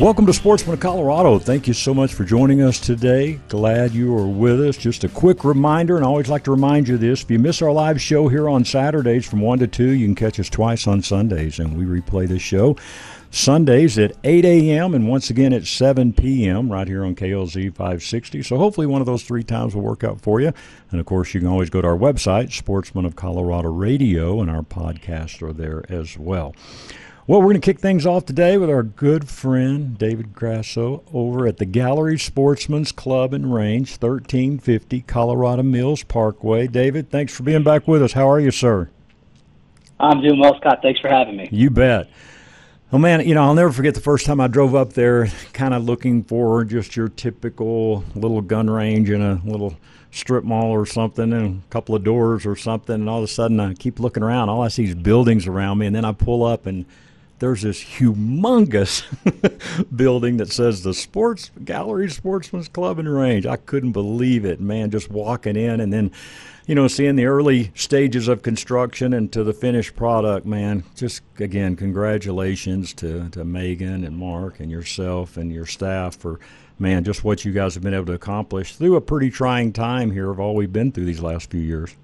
Welcome to Sportsman of Colorado. Thank you so much for joining us today. Glad you are with us. Just a quick reminder, and I always like to remind you this if you miss our live show here on Saturdays from 1 to 2, you can catch us twice on Sundays, and we replay this show Sundays at 8 a.m. and once again at 7 p.m. right here on KLZ 560. So hopefully one of those three times will work out for you. And of course, you can always go to our website, Sportsman of Colorado Radio, and our podcasts are there as well. Well, we're going to kick things off today with our good friend David Grasso over at the Gallery Sportsman's Club and Range, 1350 Colorado Mills Parkway. David, thanks for being back with us. How are you, sir? I'm doing well, Scott. Thanks for having me. You bet. Oh man, you know I'll never forget the first time I drove up there, kind of looking for just your typical little gun range in a little strip mall or something, and a couple of doors or something, and all of a sudden I keep looking around. All I see is buildings around me, and then I pull up and there's this humongous building that says the Sports Gallery Sportsman's Club and Range. I couldn't believe it, man, just walking in and then, you know, seeing the early stages of construction and to the finished product, man. Just again, congratulations to, to Megan and Mark and yourself and your staff for man, just what you guys have been able to accomplish through a pretty trying time here of all we've been through these last few years.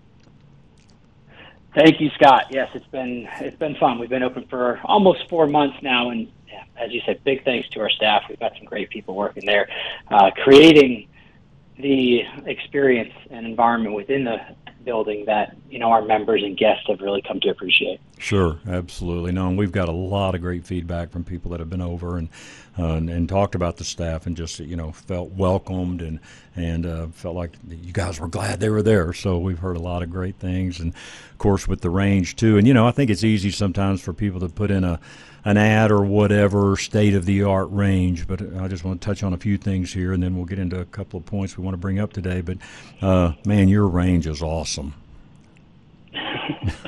Thank you, Scott. Yes, it's been it's been fun. We've been open for almost four months now, and as you said, big thanks to our staff. We've got some great people working there, uh, creating the experience and environment within the building that you know our members and guests have really come to appreciate. Sure, absolutely. No, and we've got a lot of great feedback from people that have been over and uh, and, and, talked about the staff and just you know felt welcomed and and uh, felt like you guys were glad they were there. So we've heard a lot of great things, and of course with the range too. And you know I think it's easy sometimes for people to put in a an ad or whatever state of the art range. But I just want to touch on a few things here, and then we'll get into a couple of points we want to bring up today. But uh, man, your range is awesome.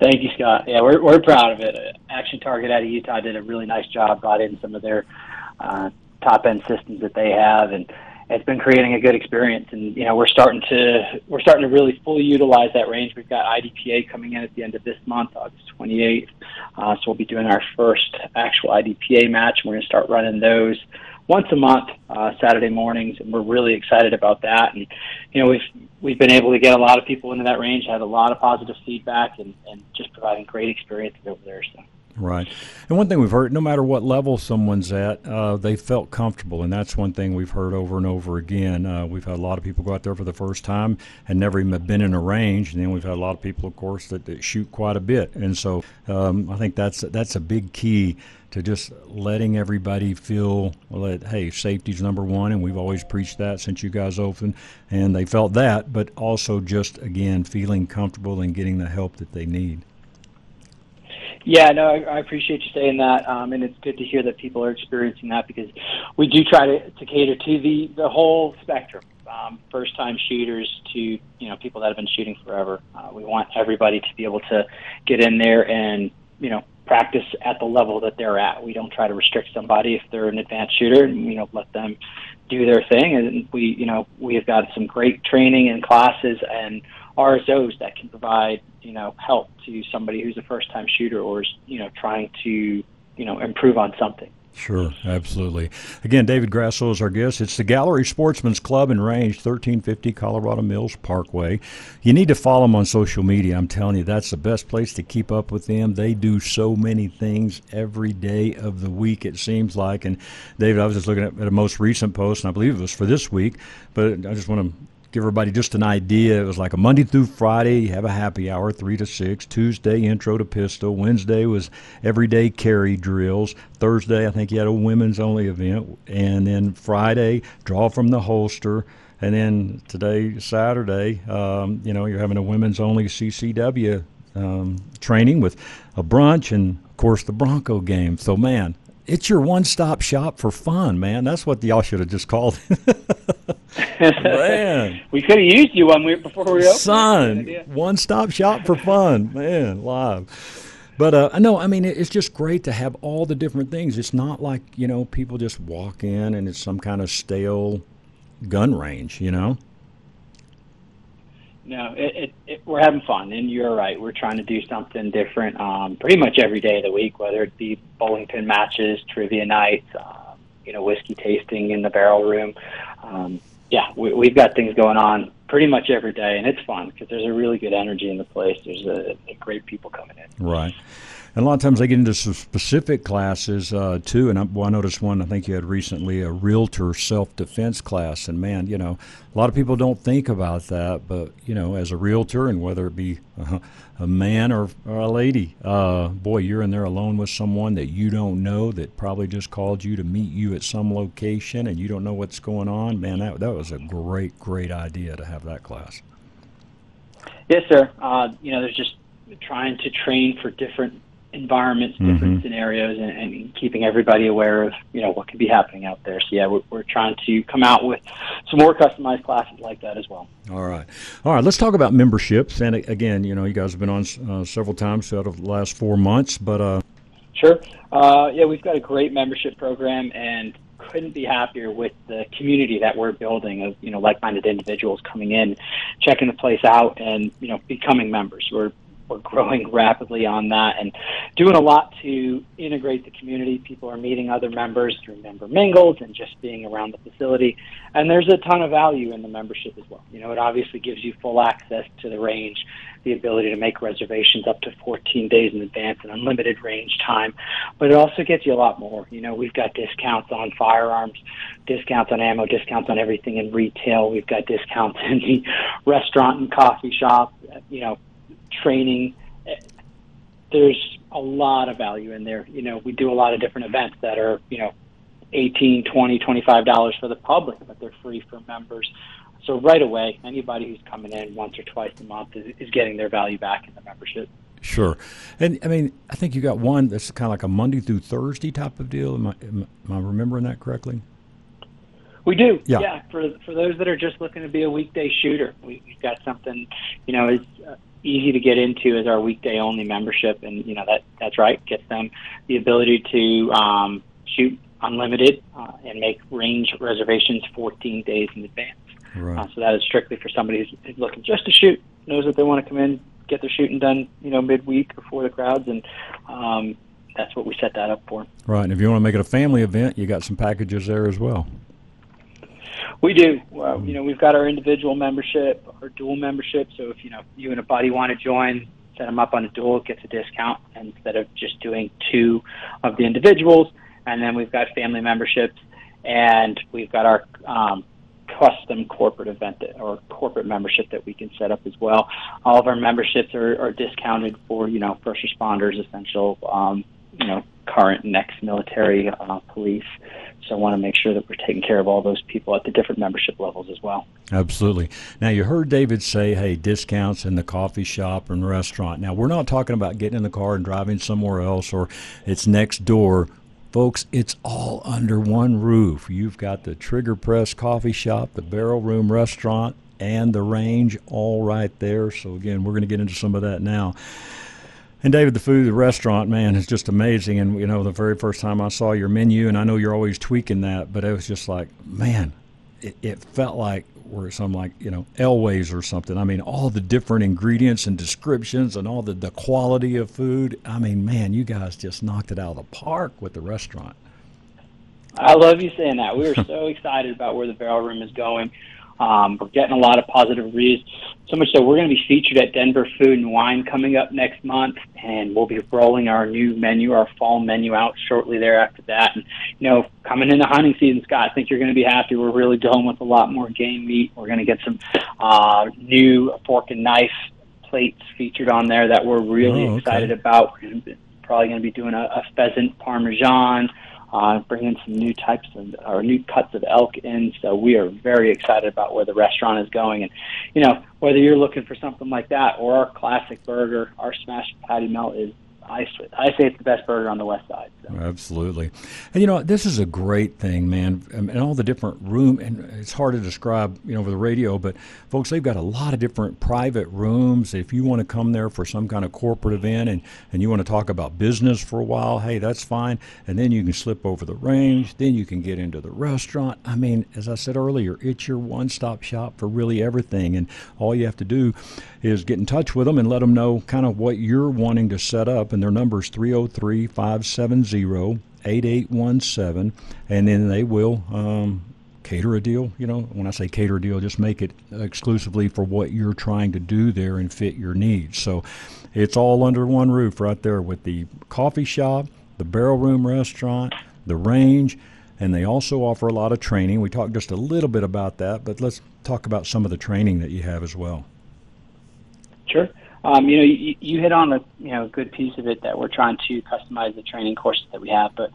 Thank you, Scott. Yeah, we're we're proud of it. Action Target out of Utah did a really nice job. Brought in some of their uh, top end systems that they have, and it's been creating a good experience. And you know, we're starting to we're starting to really fully utilize that range. We've got IDPA coming in at the end of this month, August 28th. Uh, so we'll be doing our first actual IDPA match. And we're going to start running those once a month, uh, Saturday mornings, and we're really excited about that. And you know, we've we've been able to get a lot of people into that range, had a lot of positive feedback, and, and just providing great experiences over there. So. Right. And one thing we've heard, no matter what level someone's at, uh, they felt comfortable. And that's one thing we've heard over and over again. Uh, we've had a lot of people go out there for the first time and never even been in a range. And then we've had a lot of people, of course, that, that shoot quite a bit. And so um, I think that's, that's a big key to just letting everybody feel that hey, safety's number one, and we've always preached that since you guys opened, and they felt that, but also just again feeling comfortable and getting the help that they need. Yeah, no, I, I appreciate you saying that, um, and it's good to hear that people are experiencing that because we do try to, to cater to the the whole spectrum, um, first time shooters to you know people that have been shooting forever. Uh, we want everybody to be able to get in there and you know practice at the level that they're at. We don't try to restrict somebody if they're an advanced shooter, and you know let them do their thing. And we, you know, we have got some great training and classes and RSOs that can provide you know help to somebody who's a first time shooter or is you know trying to you know improve on something. Sure, absolutely. Again, David Grasso is our guest. It's the Gallery Sportsman's Club and Range, 1350 Colorado Mills Parkway. You need to follow them on social media. I'm telling you, that's the best place to keep up with them. They do so many things every day of the week, it seems like. And, David, I was just looking at, at a most recent post, and I believe it was for this week, but I just want to give everybody just an idea. It was like a Monday through Friday, you have a happy hour, 3 to 6. Tuesday, intro to pistol. Wednesday was everyday carry drills. Thursday, I think you had a women's only event. And then Friday, draw from the holster. And then today, Saturday, um, you know, you're having a women's only CCW um, training with a brunch and, of course, the Bronco game. So, man, it's your one stop shop for fun, man. That's what y'all should have just called. Man, we could have used you one week before we opened. Son, one stop shop for fun, man, live. But uh, no, I mean it's just great to have all the different things. It's not like you know people just walk in and it's some kind of stale gun range, you know. No, it, it, it, we're having fun, and you're right. We're trying to do something different, um, pretty much every day of the week, whether it be bowling pin matches, trivia nights, um, you know, whiskey tasting in the barrel room. Um, yeah, we, we've got things going on pretty much every day, and it's fun because there's a really good energy in the place. There's a, a great people coming in. Right. And a lot of times they get into some specific classes uh, too. And I, well, I noticed one I think you had recently a realtor self defense class. And man, you know, a lot of people don't think about that, but you know, as a realtor, and whether it be uh, a man or, or a lady, uh, boy, you're in there alone with someone that you don't know that probably just called you to meet you at some location, and you don't know what's going on. Man, that that was a great, great idea to have that class. Yes, sir. Uh, you know, there's just trying to train for different environments, different mm-hmm. scenarios, and, and, keeping everybody aware of you know what could be happening out there. So yeah, we're, we're trying to come out with some more customized classes like that as well. All right, all right. Let's talk about memberships. And again, you know, you guys have been on uh, several times out of the last four months, but uh, sure. Uh, yeah, we've got a great membership program, and couldn't be happier with the community that we're building of you know like-minded individuals coming in, checking the place out, and you know becoming members. We're we're growing rapidly on that and doing a lot to integrate the community. People are meeting other members through member mingles and just being around the facility. And there's a ton of value in the membership as well. You know, it obviously gives you full access to the range, the ability to make reservations up to 14 days in advance and unlimited range time. But it also gets you a lot more. You know, we've got discounts on firearms, discounts on ammo, discounts on everything in retail. We've got discounts in the restaurant and coffee shop. You know, training. There's a lot of value in there. You know, we do a lot of different events that are, you know, eighteen, twenty, twenty-five dollars for the public, but they're free for members. So right away, anybody who's coming in once or twice a month is, is getting their value back in the membership. Sure, and I mean, I think you got one that's kind of like a Monday through Thursday type of deal. Am I, am I remembering that correctly? We do. Yeah. yeah. For for those that are just looking to be a weekday shooter, we, have got something. You know, is uh, easy to get into is our weekday only membership, and you know that that's right gets them the ability to um, shoot unlimited uh, and make range reservations 14 days in advance. Right. Uh, so that is strictly for somebody who's looking just to shoot, knows that they want to come in, get their shooting done, you know, midweek before the crowds, and um, that's what we set that up for. Right. And if you want to make it a family event, you got some packages there as well. We do. Well, you know, we've got our individual membership, our dual membership. So if you know you and a buddy want to join, set them up on a dual, gets a discount instead of just doing two of the individuals. And then we've got family memberships, and we've got our um, custom corporate event that, or corporate membership that we can set up as well. All of our memberships are, are discounted for you know first responders, essential, um, you know, current and ex-military uh, police. So I want to make sure that we're taking care of all those people at the different membership levels as well. Absolutely. Now you heard David say, "Hey, discounts in the coffee shop and restaurant." Now we're not talking about getting in the car and driving somewhere else, or it's next door. Folks, it's all under one roof. You've got the Trigger Press coffee shop, the Barrel Room restaurant, and the range all right there. So, again, we're going to get into some of that now. And David, the food, the restaurant, man, is just amazing. And you know, the very first time I saw your menu, and I know you're always tweaking that, but it was just like, man, it, it felt like we're some like you know Elway's or something. I mean, all the different ingredients and descriptions, and all the the quality of food. I mean, man, you guys just knocked it out of the park with the restaurant. I love you saying that. We are so excited about where the Barrel Room is going. Um, we're getting a lot of positive reviews. So much so we're going to be featured at Denver Food and Wine coming up next month, and we'll be rolling our new menu, our fall menu out shortly there after that. And you know, coming into hunting season, Scott, I think you're going to be happy. We're really going with a lot more game meat. We're going to get some uh, new fork and knife plates featured on there that we're really oh, okay. excited about. We're probably going to be doing a, a pheasant parmesan uh, bringing some new types of or new cuts of elk in. So we are very excited about where the restaurant is going. And you know, whether you're looking for something like that or our classic burger, our smashed patty melt is I, I say it's the best burger on the west side. So. Absolutely, and you know this is a great thing, man, um, and all the different room. And it's hard to describe, you know, over the radio, but folks, they've got a lot of different private rooms. If you want to come there for some kind of corporate event and and you want to talk about business for a while, hey, that's fine. And then you can slip over the range. Then you can get into the restaurant. I mean, as I said earlier, it's your one-stop shop for really everything, and all you have to do is get in touch with them and let them know kind of what you're wanting to set up. And their number is 303 570 8817. And then they will um, cater a deal. You know, when I say cater a deal, just make it exclusively for what you're trying to do there and fit your needs. So it's all under one roof right there with the coffee shop, the barrel room restaurant, the range. And they also offer a lot of training. We talked just a little bit about that, but let's talk about some of the training that you have as well. Sure. Um, you know, you, you hit on a you know a good piece of it that we're trying to customize the training courses that we have. But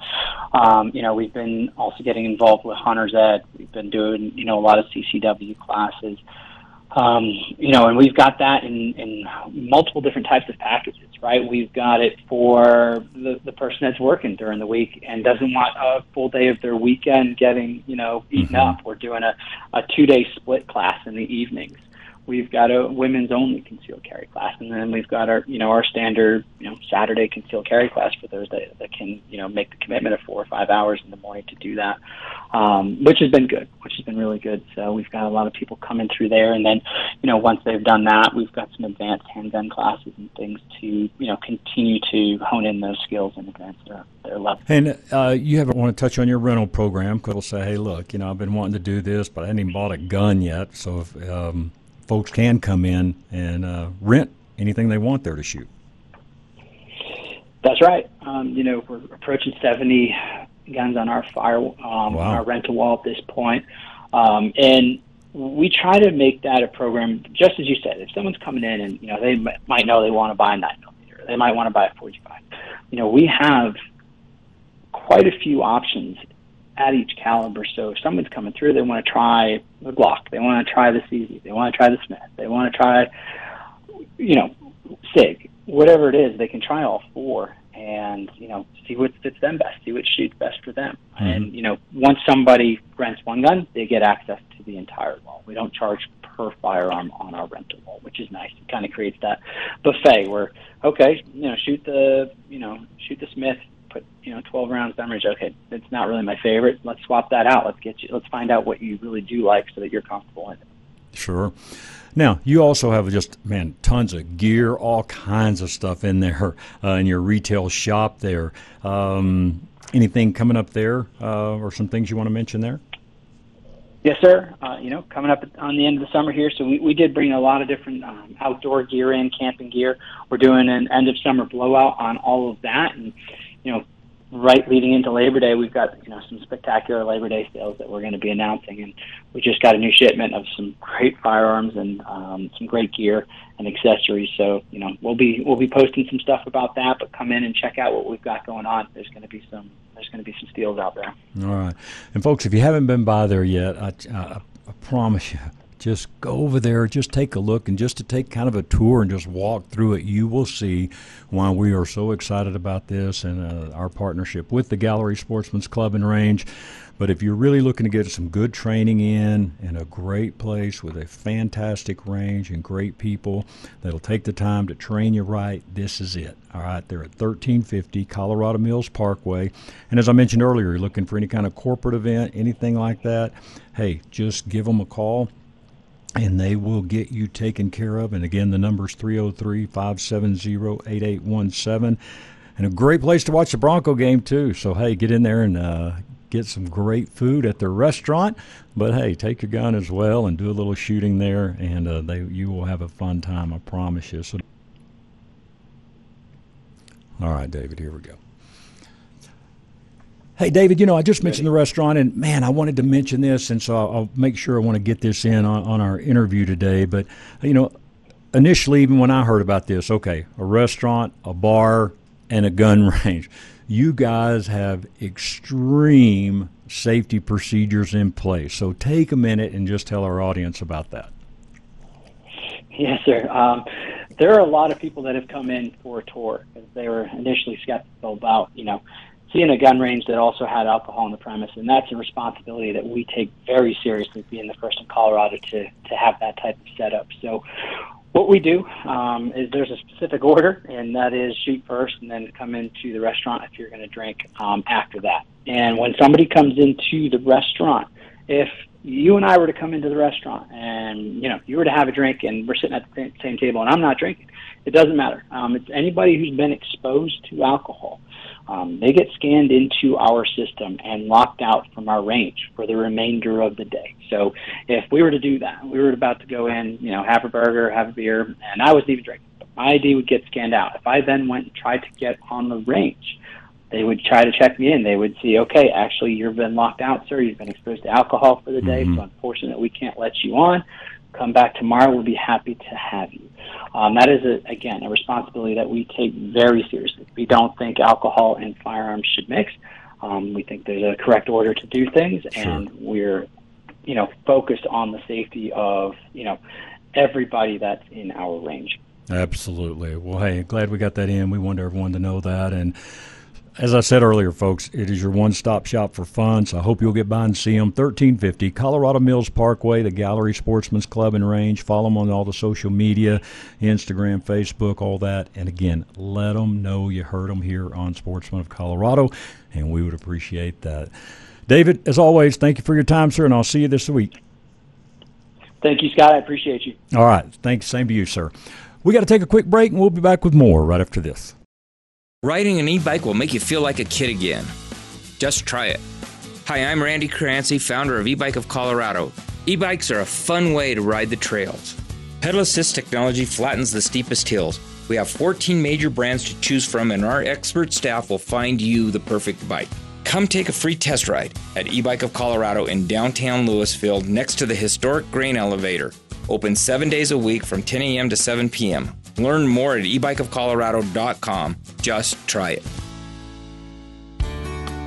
um, you know, we've been also getting involved with Hunter's Ed. We've been doing you know a lot of CCW classes. Um, you know, and we've got that in, in multiple different types of packages, right? We've got it for the, the person that's working during the week and doesn't want a full day of their weekend getting, you know, eaten mm-hmm. up. We're doing a, a two day split class in the evenings we've got a women's only concealed carry class, and then we've got our you know our standard you know Saturday concealed carry class for those that, that can you know make the commitment of four or five hours in the morning to do that, um, which has been good, which has been really good. So we've got a lot of people coming through there, and then you know once they've done that, we've got some advanced handgun classes and things to you know continue to hone in those skills and advance their their level. And uh, you haven't want to touch on your rental program because they'll say, hey, look, you know I've been wanting to do this, but I haven't even bought a gun yet, so if um, folks can come in and uh, rent anything they want there to shoot. That's right. Um, you know, we're approaching 70 guns on our fire um, wow. on our rental wall at this point, um, and we try to make that a program. Just as you said, if someone's coming in and you know they might know they want to buy a nine millimeter, they might want to buy a 45. You know, we have quite a few options at each caliber. So if someone's coming through, they want to try the Glock, they want to try the CZ, they want to try the Smith, they want to try, you know, Sig, whatever it is, they can try all four and you know see what fits them best, see what shoots best for them. Mm-hmm. And you know, once somebody rents one gun, they get access to the entire wall. We don't charge per firearm on our rental wall, which is nice. It kind of creates that buffet where okay, you know, shoot the you know shoot the Smith, put you know 12 rounds down range. Okay, it's not really my favorite. Let's swap that out. Let's get you. Let's find out what you really do like, so that you're comfortable in it. Sure. Now you also have just man tons of gear, all kinds of stuff in there uh, in your retail shop there. Um, anything coming up there, uh, or some things you want to mention there? Yes, sir. Uh, you know, coming up on the end of the summer here, so we, we did bring a lot of different um, outdoor gear in, camping gear. We're doing an end of summer blowout on all of that, and you know, right leading into Labor Day, we've got you know some spectacular Labor Day sales that we're going to be announcing, and we just got a new shipment of some great firearms and um, some great gear and accessories. So you know we'll be we'll be posting some stuff about that, but come in and check out what we've got going on. There's going to be some there's going to be some steals out there. All right, and folks, if you haven't been by there yet, I, I, I promise you just go over there, just take a look, and just to take kind of a tour and just walk through it, you will see why we are so excited about this and uh, our partnership with the Gallery Sportsman's Club and Range. But if you're really looking to get some good training in in a great place with a fantastic range and great people that'll take the time to train you right, this is it. All right, they're at 1350 Colorado Mills Parkway. And as I mentioned earlier, you're looking for any kind of corporate event, anything like that, hey, just give them a call and they will get you taken care of. And again, the number is 303 570 8817. And a great place to watch the Bronco game, too. So, hey, get in there and uh, get some great food at their restaurant. But hey, take your gun as well and do a little shooting there, and uh, they, you will have a fun time, I promise you. So, all right, David, here we go. Hey, David, you know, I just mentioned the restaurant, and man, I wanted to mention this, and so I'll, I'll make sure I want to get this in on, on our interview today. But, you know, initially, even when I heard about this, okay, a restaurant, a bar, and a gun range. You guys have extreme safety procedures in place. So take a minute and just tell our audience about that. Yes, sir. Um, there are a lot of people that have come in for a tour because they were initially skeptical about, you know, seeing a gun range that also had alcohol on the premise, and that's a responsibility that we take very seriously, being the first in Colorado to to have that type of setup. So, what we do um, is there's a specific order, and that is shoot first, and then come into the restaurant if you're going to drink um, after that. And when somebody comes into the restaurant, if you and I were to come into the restaurant and you know you were to have a drink and we're sitting at the same table and I'm not drinking, it doesn't matter. Um, it's anybody who's been exposed to alcohol. Um, they get scanned into our system and locked out from our range for the remainder of the day. So if we were to do that, we were about to go in, you know, have a burger, have a beer, and I wasn't even drinking. My ID would get scanned out. If I then went and tried to get on the range, they would try to check me in. They would see, okay, actually, you've been locked out, sir. You've been exposed to alcohol for the day, mm-hmm. so unfortunately, we can't let you on. Come back tomorrow. We'll be happy to have you. Um, that is, a, again, a responsibility that we take very seriously. We don't think alcohol and firearms should mix. Um, we think there's a correct order to do things, sure. and we're, you know, focused on the safety of, you know, everybody that's in our range. Absolutely. Well, hey, glad we got that in. We want everyone to know that, and as I said earlier, folks, it is your one stop shop for fun, so I hope you'll get by and see them. 1350 Colorado Mills Parkway, the Gallery Sportsman's Club and Range. Follow them on all the social media Instagram, Facebook, all that. And again, let them know you heard them here on Sportsman of Colorado, and we would appreciate that. David, as always, thank you for your time, sir, and I'll see you this week. Thank you, Scott. I appreciate you. All right. Thanks. Same to you, sir. We got to take a quick break, and we'll be back with more right after this. Riding an e bike will make you feel like a kid again. Just try it. Hi, I'm Randy Crancy, founder of E Bike of Colorado. E bikes are a fun way to ride the trails. Pedal assist technology flattens the steepest hills. We have 14 major brands to choose from, and our expert staff will find you the perfect bike. Come take a free test ride at E Bike of Colorado in downtown Louisville next to the historic grain elevator. Open seven days a week from 10 a.m. to 7 p.m. Learn more at ebikeofcolorado.com. Just try it.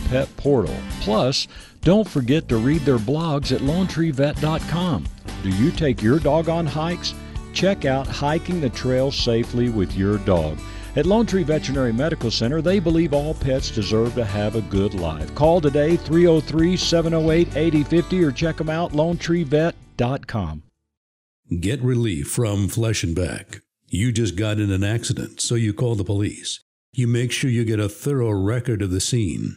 Pet Portal. Plus, don't forget to read their blogs at LoneTreeVet.com. Do you take your dog on hikes? Check out Hiking the Trail Safely with Your Dog. At Lone Tree Veterinary Medical Center, they believe all pets deserve to have a good life. Call today 303 708 8050 or check them out lonetreevet.com. Get relief from Flesh and Beck. You just got in an accident, so you call the police. You make sure you get a thorough record of the scene.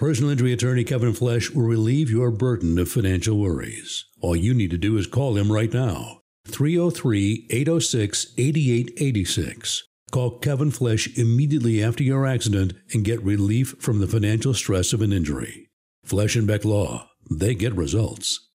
Personal injury attorney Kevin Flesh will relieve your burden of financial worries. All you need to do is call him right now. 303 806 8886. Call Kevin Flesh immediately after your accident and get relief from the financial stress of an injury. Flesh and Beck Law, they get results.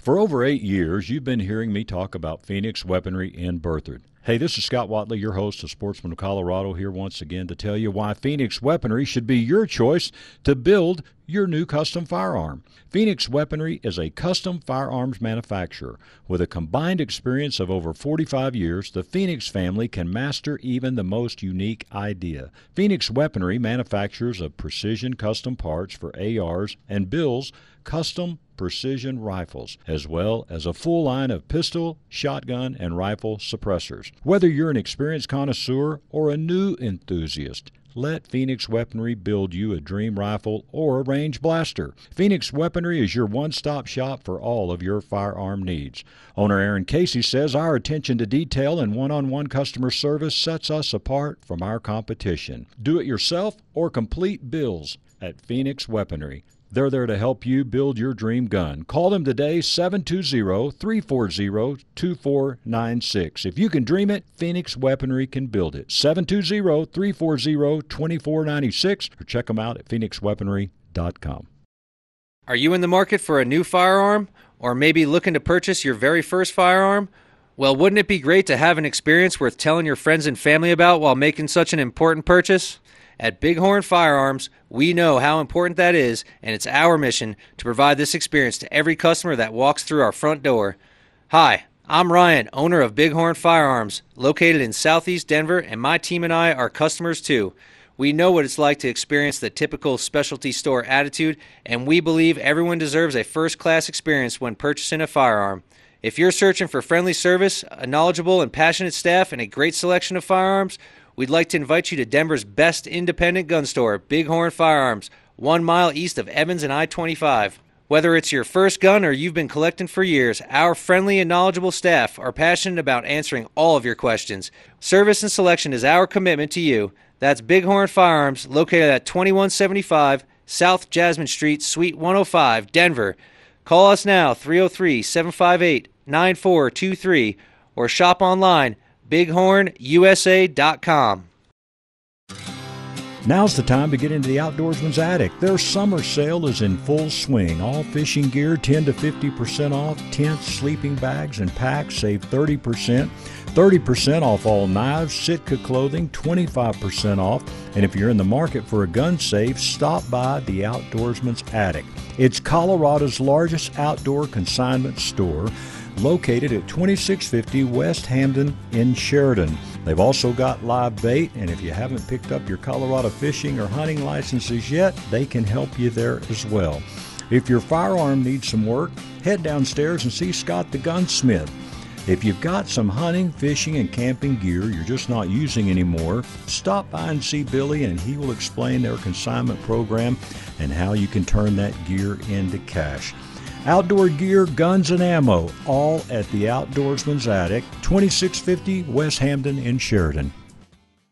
For over eight years, you've been hearing me talk about Phoenix Weaponry in Berthoud. Hey, this is Scott Watley, your host of Sportsman of Colorado, here once again to tell you why Phoenix Weaponry should be your choice to build your new custom firearm. Phoenix Weaponry is a custom firearms manufacturer. With a combined experience of over 45 years, the Phoenix family can master even the most unique idea. Phoenix Weaponry manufactures of precision custom parts for ARs and builds custom precision rifles, as well as a full line of pistol, shotgun, and rifle suppressors. Whether you're an experienced connoisseur or a new enthusiast, let Phoenix Weaponry build you a dream rifle or a range blaster. Phoenix Weaponry is your one stop shop for all of your firearm needs. Owner Aaron Casey says our attention to detail and one on one customer service sets us apart from our competition. Do it yourself or complete bills at Phoenix Weaponry. They're there to help you build your dream gun. Call them today, 720 340 2496. If you can dream it, Phoenix Weaponry can build it. 720 340 2496 or check them out at phoenixweaponry.com. Are you in the market for a new firearm or maybe looking to purchase your very first firearm? Well, wouldn't it be great to have an experience worth telling your friends and family about while making such an important purchase? At Bighorn Firearms, we know how important that is, and it's our mission to provide this experience to every customer that walks through our front door. Hi, I'm Ryan, owner of Bighorn Firearms, located in southeast Denver, and my team and I are customers too. We know what it's like to experience the typical specialty store attitude, and we believe everyone deserves a first class experience when purchasing a firearm. If you're searching for friendly service, a knowledgeable and passionate staff, and a great selection of firearms, we'd like to invite you to Denver's best independent gun store, Bighorn Firearms, one mile east of Evans and I 25. Whether it's your first gun or you've been collecting for years, our friendly and knowledgeable staff are passionate about answering all of your questions. Service and selection is our commitment to you. That's Bighorn Firearms, located at 2175 South Jasmine Street, Suite 105, Denver. Call us now, 303 758 9423, or shop online bighornusa.com. Now's the time to get into the Outdoorsman's Attic. Their summer sale is in full swing. All fishing gear 10 to 50% off. Tents, sleeping bags, and packs save 30%. 30% off all knives, Sitka clothing, 25% off. And if you're in the market for a gun safe, stop by the Outdoorsman's Attic. It's Colorado's largest outdoor consignment store located at 2650 West Hampden in Sheridan. They've also got live bait, and if you haven't picked up your Colorado fishing or hunting licenses yet, they can help you there as well. If your firearm needs some work, head downstairs and see Scott the gunsmith. If you've got some hunting, fishing, and camping gear you're just not using anymore, stop by and see Billy and he will explain their consignment program and how you can turn that gear into cash. Outdoor gear, guns, and ammo, all at the Outdoorsman's Attic, 2650 West Hampden in Sheridan.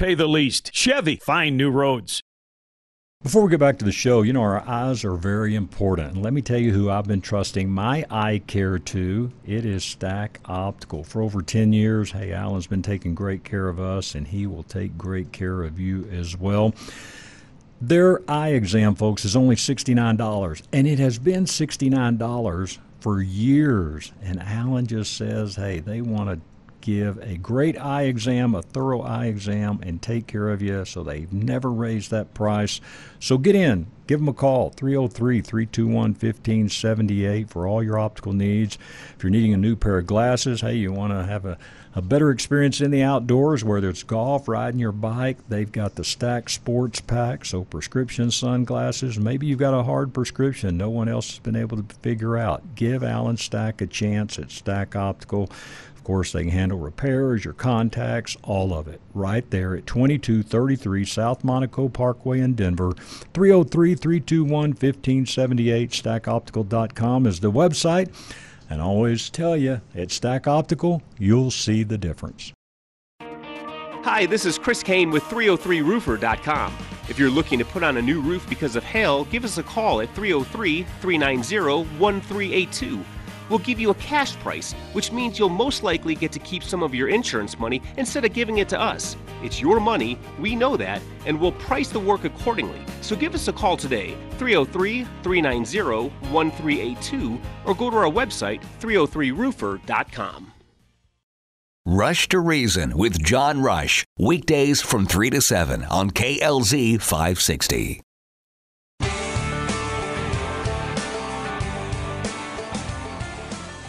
pay the least. Chevy, find new roads. Before we get back to the show, you know, our eyes are very important. Let me tell you who I've been trusting my eye care to. It is Stack Optical. For over 10 years, hey, Alan's been taking great care of us, and he will take great care of you as well. Their eye exam, folks, is only $69, and it has been $69 for years. And Alan just says, hey, they want to give a great eye exam, a thorough eye exam, and take care of you. So they've never raised that price. So get in, give them a call 303 321 1578 for all your optical needs. If you're needing a new pair of glasses, hey, you want to have a, a better experience in the outdoors, whether it's golf, riding your bike, they've got the Stack Sports Pack, so prescription sunglasses. Maybe you've got a hard prescription no one else has been able to figure out. Give Alan Stack a chance at Stack Optical. Of course, they can handle repairs, your contacts, all of it, right there at 2233 South Monaco Parkway in Denver. 303 321 1578. StackOptical.com is the website. And always tell you, at Stack Optical, you'll see the difference. Hi, this is Chris Kane with 303roofer.com. If you're looking to put on a new roof because of hail, give us a call at 303 390 1382. We'll give you a cash price, which means you'll most likely get to keep some of your insurance money instead of giving it to us. It's your money, we know that, and we'll price the work accordingly. So give us a call today, 303 390 1382, or go to our website, 303roofer.com. Rush to Reason with John Rush. Weekdays from 3 to 7 on KLZ 560.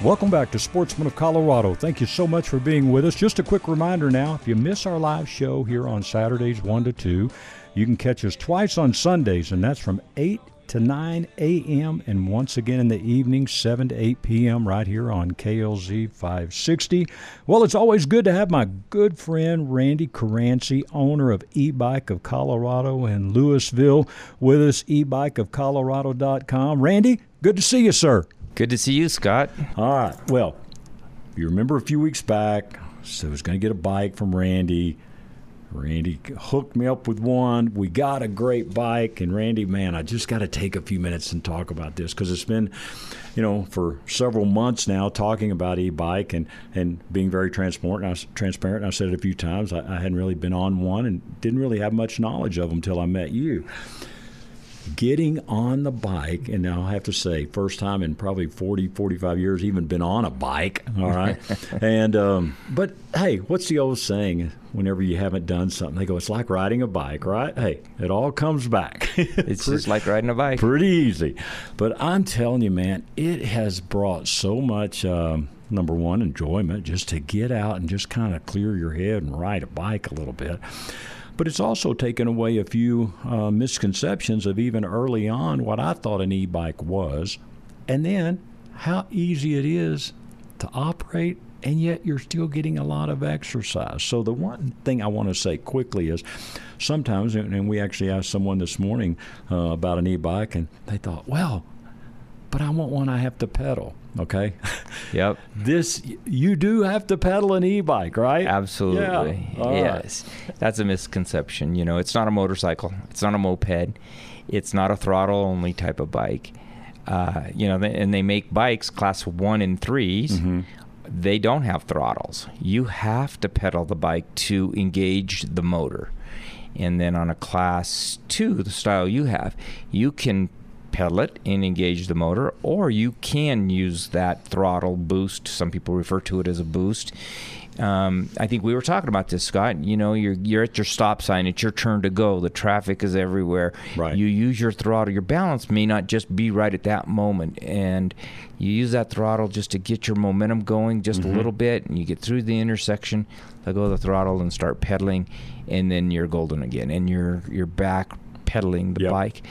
Welcome back to Sportsman of Colorado. Thank you so much for being with us. Just a quick reminder now if you miss our live show here on Saturdays 1 to 2, you can catch us twice on Sundays, and that's from 8 to 9 a.m. and once again in the evening, 7 to 8 p.m. right here on KLZ 560. Well, it's always good to have my good friend Randy Caranci, owner of E-Bike of Colorado in Louisville, with us, ebikeofcolorado.com. Randy, good to see you, sir. Good to see you, Scott. All right. Well, you remember a few weeks back, so I was going to get a bike from Randy. Randy hooked me up with one. We got a great bike. And Randy, man, I just got to take a few minutes and talk about this because it's been, you know, for several months now talking about e-bike and, and being very transparent. I, transparent. I said it a few times. I, I hadn't really been on one and didn't really have much knowledge of them until I met you getting on the bike, and now I have to say, first time in probably 40, 45 years, even been on a bike. All right. and, um, but hey, what's the old saying? Whenever you haven't done something, they go, it's like riding a bike, right? Hey, it all comes back. it's just like riding a bike. Pretty easy. But I'm telling you, man, it has brought so much. Um, number one, enjoyment just to get out and just kind of clear your head and ride a bike a little bit but it's also taken away a few uh, misconceptions of even early on what I thought an e bike was, and then how easy it is to operate, and yet you're still getting a lot of exercise. So, the one thing I want to say quickly is sometimes, and we actually asked someone this morning uh, about an e bike, and they thought, well, but I want one I have to pedal. Okay. Yep. this you do have to pedal an e-bike, right? Absolutely. Yeah. Yes. Right. That's a misconception. You know, it's not a motorcycle. It's not a moped. It's not a throttle only type of bike. Uh, you know, and they make bikes class one and 3s mm-hmm. They don't have throttles. You have to pedal the bike to engage the motor. And then on a class two, the style you have, you can pedal it and engage the motor, or you can use that throttle boost. Some people refer to it as a boost. Um, I think we were talking about this, Scott. You know, you're you're at your stop sign. It's your turn to go. The traffic is everywhere. Right. You use your throttle. Your balance may not just be right at that moment, and you use that throttle just to get your momentum going just mm-hmm. a little bit, and you get through the intersection. Let go of the throttle and start pedaling, and then you're golden again, and you're you're back pedaling the yep. bike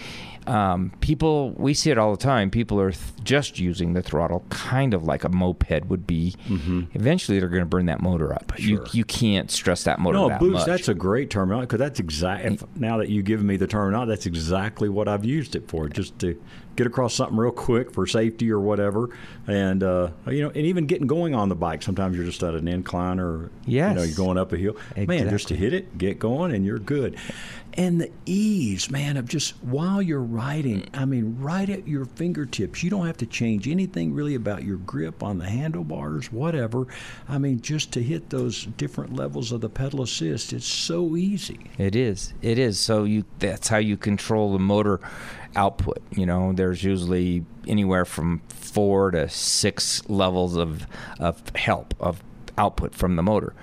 um, people we see it all the time. People are th- just using the throttle, kind of like a moped would be. Mm-hmm. Eventually, they're going to burn that motor up. Sure. You you can't stress that motor. No, that boost. Much. That's a great terminology because that's exactly. Now that you've given me the terminology, that's exactly what I've used it for. Just to get across something real quick for safety or whatever, and uh, you know, and even getting going on the bike. Sometimes you're just at an incline or yes. you know, you're going up a hill. Exactly. Man, just to hit it, get going, and you're good and the ease, man, of just while you're riding, I mean, right at your fingertips. You don't have to change anything really about your grip on the handlebars, whatever. I mean, just to hit those different levels of the pedal assist, it's so easy. It is. It is. So you that's how you control the motor output. You know, there's usually anywhere from four to six levels of of help of output from the motor.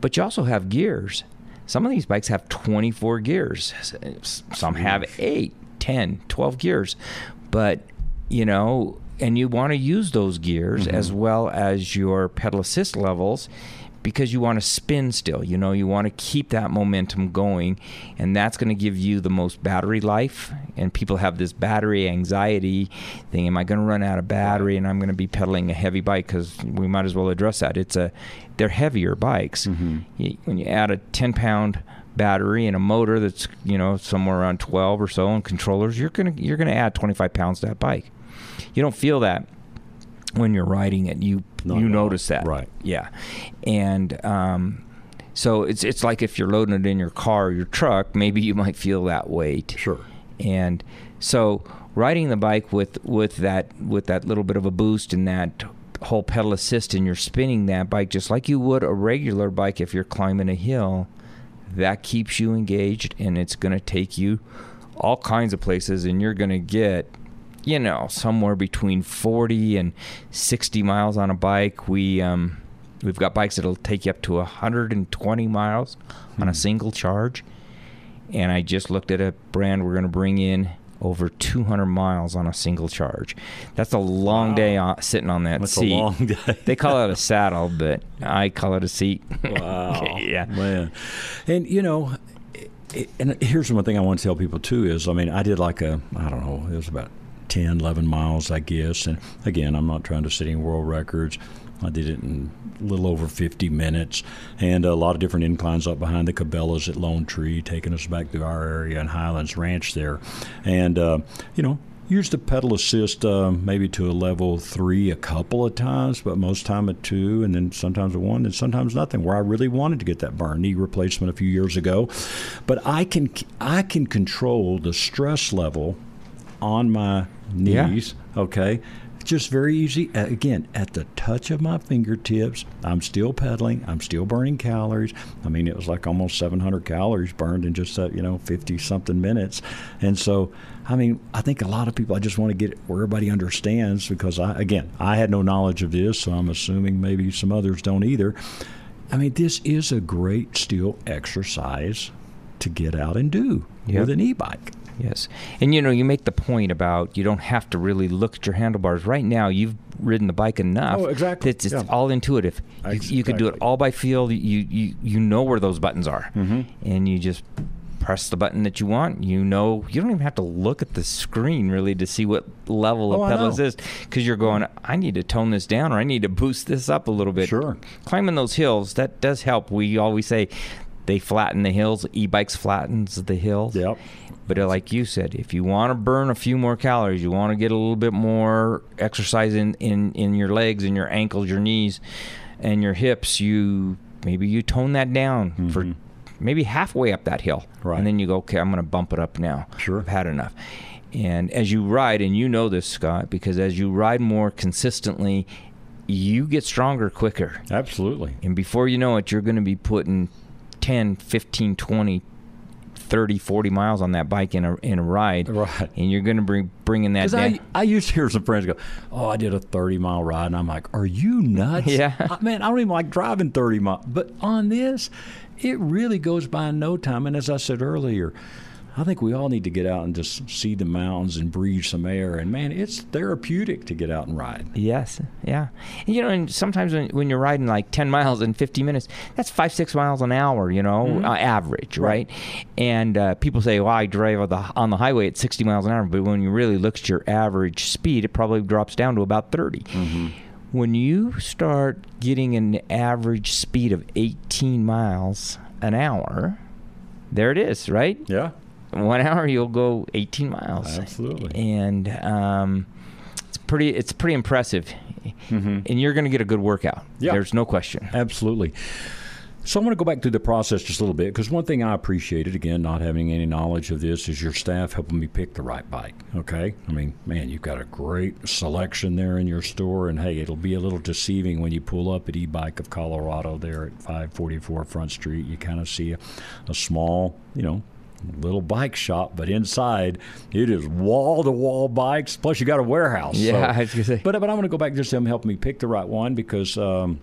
But you also have gears some of these bikes have 24 gears. Some have 8, 10, 12 gears. But, you know, and you want to use those gears mm-hmm. as well as your pedal assist levels because you want to spin still. You know, you want to keep that momentum going, and that's going to give you the most battery life. And people have this battery anxiety thing. Am I going to run out of battery? And I'm going to be pedaling a heavy bike because we might as well address that. It's a they're heavier bikes. Mm-hmm. You, when you add a 10 pound battery and a motor that's you know somewhere around 12 or so and controllers, you're gonna you're gonna add 25 pounds to that bike. You don't feel that when you're riding it. You Not you notice that, right? Yeah, and um, so it's it's like if you're loading it in your car, or your truck, maybe you might feel that weight. Sure. And so riding the bike with with that with that little bit of a boost and that whole pedal assist and you're spinning that bike just like you would a regular bike if you're climbing a hill that keeps you engaged and it's going to take you all kinds of places and you're going to get you know, somewhere between 40 and 60 miles on a bike. We um, We've got bikes that'll take you up to 120 miles on a single charge. And I just looked at a brand we're going to bring in over 200 miles on a single charge. That's a long day on, sitting on that That's seat. a long day. they call it a saddle, but I call it a seat. Wow. yeah. Man. And, you know, and here's one thing I want to tell people, too, is I mean, I did like a, I don't know, it was about 10, 11 miles, I guess. And again, I'm not trying to set any world records. I did it in a little over 50 minutes, and a lot of different inclines up behind the Cabela's at Lone Tree, taking us back to our area and Highlands Ranch there. And, uh, you know, used the pedal assist uh, maybe to a level three a couple of times, but most time at two, and then sometimes a one, and sometimes nothing. Where I really wanted to get that burn knee replacement a few years ago, but I can I can control the stress level on my Yeah. knees. Okay. Just very easy. Again, at the touch of my fingertips, I'm still pedaling. I'm still burning calories. I mean, it was like almost 700 calories burned in just you know 50 something minutes. And so, I mean, I think a lot of people. I just want to get it where everybody understands because I again, I had no knowledge of this, so I'm assuming maybe some others don't either. I mean, this is a great still exercise to get out and do Yep. with an e-bike. Yes. And you know, you make the point about you don't have to really look at your handlebars. Right now, you've ridden the bike enough. Oh, exactly. It's, it's Yeah. all intuitive. You, Ex- you could do it all by feel. You, you, you know where those buttons are. Mhm. And you just press the button that you want. You know, you don't even have to look at the screen really to see what level Oh, of I pedal is. Because you're going, I need to tone this down or I need to boost this up a little bit. Sure. Climbing those hills, that does help. We always say they flatten the hills. E-bikes flattens the hills. Yep. But uh, like you said, if you want to burn a few more calories, you want to get a little bit more exercise in, in, in your legs and your ankles, your knees, and your hips, you maybe you tone that down for maybe halfway up that hill. Mm-hmm. Right. And then you go, okay, I'm going to bump it up now. Sure. I've had enough. And as you ride, and you know this, Scott, because as you ride more consistently, you get stronger quicker. Absolutely. And before you know it, you're going to be putting 10, 15, 20, 30, 40 miles on that bike in a in a ride. Right. And you're going to bring bringing that down. I, I used to hear some friends go, "Oh, I did a 30 mile ride," and I'm like, "Are you nuts?" Yeah. I, man, I don't even like driving 30 miles. But on this, it really goes by in no time. And as I said earlier, I think we all need to get out and just see the mountains and breathe some air. And man, it's therapeutic to get out and ride. Yes, yeah. And, you know, and sometimes when, when you're riding like 10 miles in 50 minutes, that's five, six miles an hour, you know, uh, average, right? And uh, people say, well, I drive on the, on the highway at 60 miles an hour. But when you really look at your average speed, it probably drops down to about 30. When you start getting an average speed of 18 miles an hour, there it is, right? Yeah. One hour you'll go 18 miles Absolutely. and um, it's pretty it's pretty impressive and you're going to get a good workout Mm-hmm. Yeah. there's no question Absolutely. So I want to go back through the process just a little bit because one thing I appreciated, again, not having any knowledge of this, is your staff helping me pick the right bike. Okay, I mean, man, you've got a great selection there in your store, and hey, it'll be a little deceiving when you pull up at E-Bike of Colorado there at 544 Front Street. You kind of see a, a small, you know. Little bike shop, but inside it is wall to wall bikes. Plus, you got a warehouse. so- Yeah, I was gonna say. But but I want to go back just to them helping me pick the right one because um,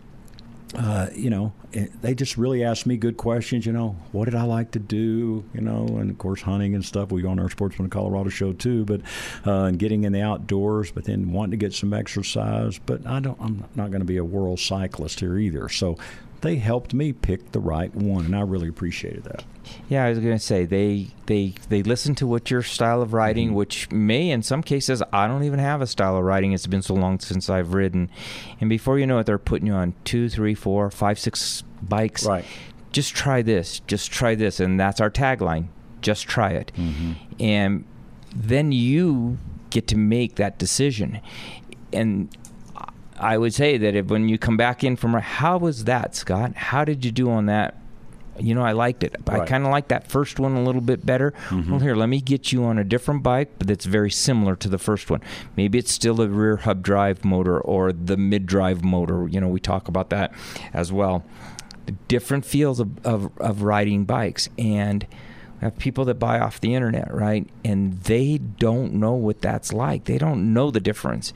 uh, you know, they just really asked me good questions. You know, what did I like to do? You know, and of course, hunting and stuff. We go on our Sportsman of Colorado show too, but uh, and getting in the outdoors, but then wanting to get some exercise. But I don't. I'm not going to be a world cyclist here either. So they helped me pick the right one, and I really appreciated that. yeah i was going to say they they they listen to what your style of riding Mm-hmm. which may in some cases i don't even have a style of riding it's been so long since i've ridden and before you know it they're putting you on two three four five six bikes. Right. just try this just try this and that's our tagline. Just try it. And then you get to make that decision. And i would say that if, when you come back in from how was that scott? How did you do on that? You know i liked it. But i kind of like that first one a little bit better. Mm-hmm. Well here let me get you on a different bike but that's very similar to the first one. Maybe it's still a rear hub drive motor or the mid drive motor. You know we talk about that as well. Different feels of, of, of riding bikes. And we have people that buy off the internet right? And they don't know what that's like. They don't know the difference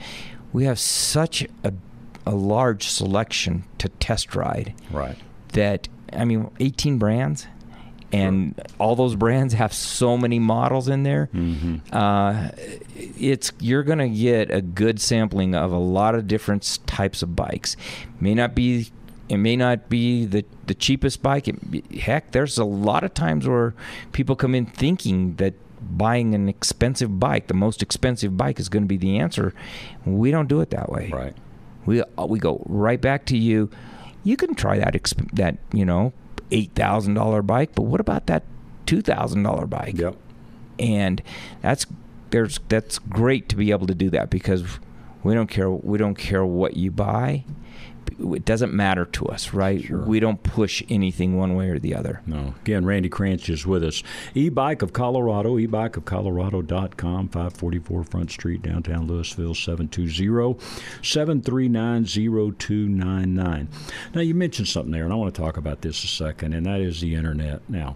we have such a a large selection to test ride. Right. That I mean, 18 brands, and sure. all those brands have so many models in there. Mm-hmm. Uh, it's you're going to get a good sampling of a lot of different types of bikes. May not be it may not be the the cheapest bike. It, heck, there's a lot of times where people come in thinking that buying an expensive bike, the most expensive bike, is going to be the answer. We don't do it that way. Right. We uh, we go right back to you. You can try that exp- that you know eight thousand dollar bike, but what about that two thousand dollar bike? Yep. And that's there's that's great to be able to do that because we don't care we don't care what you buy it doesn't matter to us, right? Sure. We don't push anything one way or the other. No. Again, Randy Cranch is with us. E-Bike of Colorado, ebikeofcolorado.com, 544 Front Street, downtown Louisville, 720-739-0299. Now, you mentioned something there, and I want to talk about this a second, and that is the Internet. Now,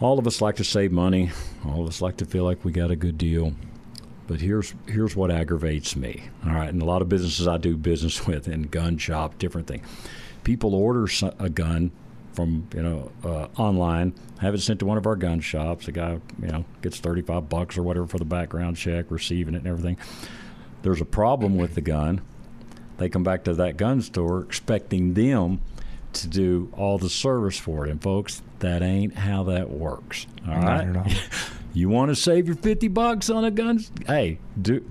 all of us like to save money. All of us like to feel like we got a good deal. But here's here's what aggravates me. All right, and a lot of businesses I do business with, and gun shop, different thing. People order a gun from you know uh, online, have it sent to one of our gun shops. The guy you know gets thirty five bucks or whatever for the background check, receiving it and everything. There's a problem with the gun. They come back to that gun store expecting them to do all the service for it, and folks, that ain't how that works. All right. You want to save your 50 bucks on a gun? Hey, do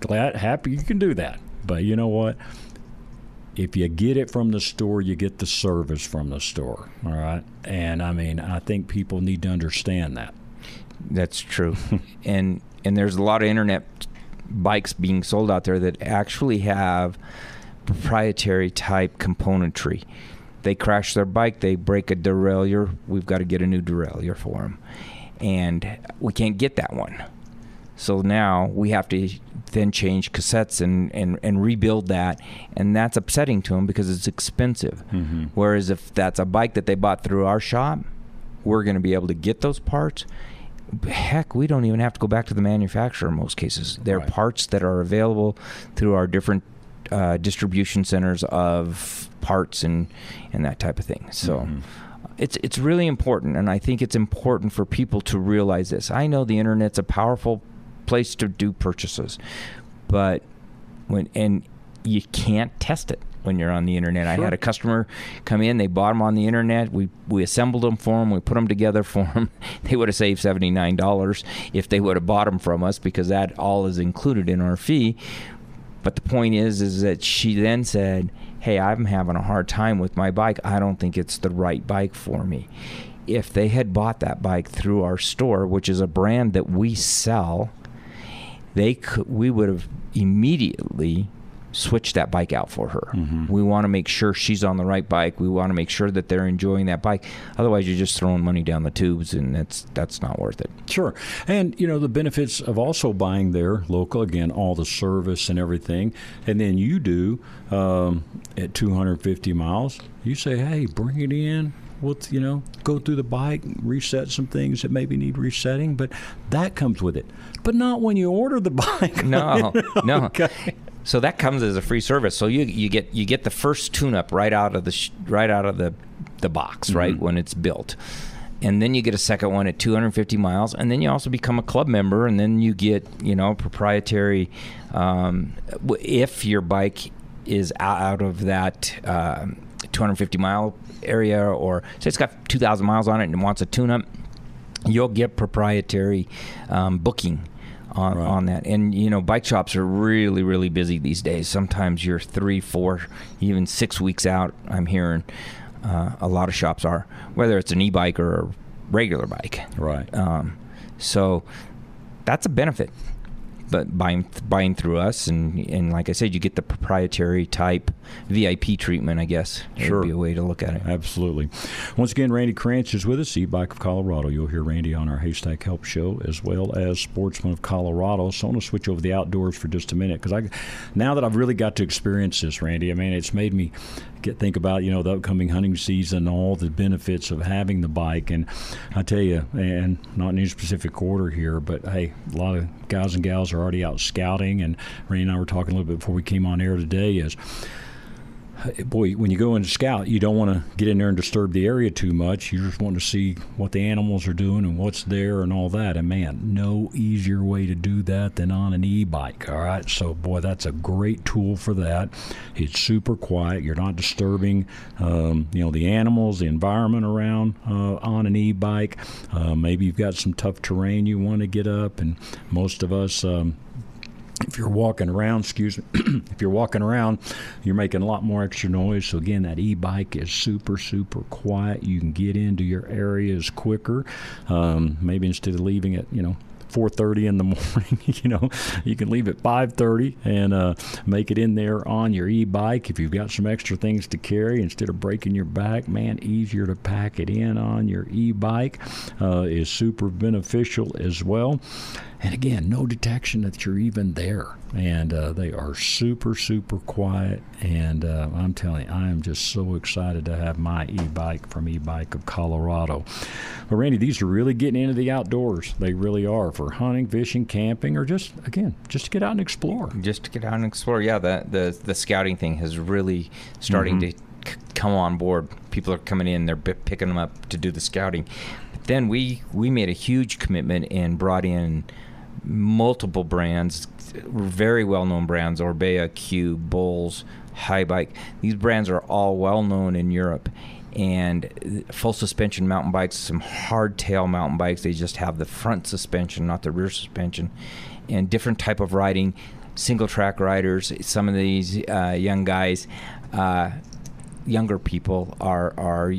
glad happy you can do that. But you know what? If you get it from the store, you get the service from the store. All right? And I mean, I think people need to understand that. That's true. and and there's a lot of internet bikes being sold out there that actually have proprietary type componentry. They crash their bike, they break a derailleur, we've got to get a new derailleur for them and we can't get that one. So now we have to then change cassettes and, and, and rebuild that, and that's upsetting to them because it's expensive. Mm-hmm. Whereas if that's a bike that they bought through our shop, we're going to be able to get those parts. Heck, we don't even have to go back to the manufacturer in most cases. They're right. parts that are available through our different uh, distribution centers of parts and and that type of thing. So. Mm-hmm it's it's really important, and I think it's important for people to realize this. I know the internet's a powerful place to do purchases, but when and you can't test it when you're on the internet. Sure. I had a customer come in, they bought them on the internet. We we assembled them for them, we put them together for them. They would have saved seventy nine dollars if they would have bought them from us because that all is included in our fee. But the point is, is that she then said, hey, I'm having a hard time with my bike. I don't think it's the right bike for me. If they had bought that bike through our store, which is a brand that we sell, they could, we would have immediately switch that bike out for her. Mm-hmm. We want to make sure she's on the right bike. We want to make sure that they're enjoying that bike. Otherwise, you're just throwing money down the tubes, and that's that's not worth it. Sure, and you know the benefits of also buying there local. Again, all the service and everything, and then you do um, at 250 miles. You say, hey, bring it in we'll you know go through the bike reset some things that maybe need resetting but that comes with it but not when you order the bike no no okay. So that comes as a free service. So you you get you get the first tune up right out of the sh- right out of the the box, mm-hmm. right when it's built. And then you get a second one at 250 miles, and then you also become a club member, and then you get you know proprietary. Um, if your bike is out of that uh, 250 mile area, or say it's got 2,000 miles on it and wants a tune up, you'll get proprietary um, booking on, right. on that. And you know, bike shops are really, really busy these days. Sometimes you're three, four, even six weeks out. I'm hearing uh, a lot of shops are, whether it's an e-bike or a regular bike. Right. Um, so that's a benefit but buying buying through us, and and like I said, you get the proprietary type VIP treatment. I guess sure, would be a way to look at it. Absolutely. Once again, Randy Cranch is with us, e-bike of Colorado. You'll hear Randy on our Haystack Help show as well as Sportsman of Colorado. So I want to switch over the outdoors for just a minute because I now that I've really got to experience this, Randy, I mean it's made me get think about you know the upcoming hunting season, all the benefits of having the bike, and I tell you, and not in any specific order here, but hey, a lot of guys and gals are already out scouting, and Randy and I were talking a little bit before we came on air today. Is boy, when you go into scout, you don't want to get in there and disturb the area too much. You just want to see what the animals are doing and what's there and all that. And man, no easier way to do that than on an e-bike. All right, so boy, that's a great tool for that. It's super quiet. You're not disturbing, um, you know, the animals, the environment around uh, on an e-bike. Uh, maybe you've got some tough terrain you want to get up, and most of us. Um, if you're walking around, excuse me, if you're walking around, you're making a lot more extra noise. So again, that e-bike is super, super quiet. You can get into your areas quicker. Um, maybe instead of leaving it, you know, 4:30 in the morning. you know, you can leave at 5:30 and uh, make it in there on your e-bike. If you've got some extra things to carry, instead of breaking your back, man, easier to pack it in on your e-bike uh, is super beneficial as well. And again, no detection that you're even there. And uh, they are super, super quiet. And uh, I'm telling you, I am just so excited to have my e bike from E Bike of Colorado. But, Randy, these are really getting into the outdoors. They really are for hunting, fishing, camping, or just, again, just to get out and explore. Just to get out and explore. Yeah, the, the, the scouting thing has really starting Mhm. to c- come on board. People are coming in, they're b- picking them up to do the scouting. But then we, we made a huge commitment and brought in multiple brands, very well known brands Orbea, Cube, Bulls, Haibike. These brands are all well known in Europe. And full suspension mountain bikes, some hardtail mountain bikes, they just have the front suspension, not the rear suspension, and different type of riding. Single track riders, some of these uh, young guys, uh, younger people are are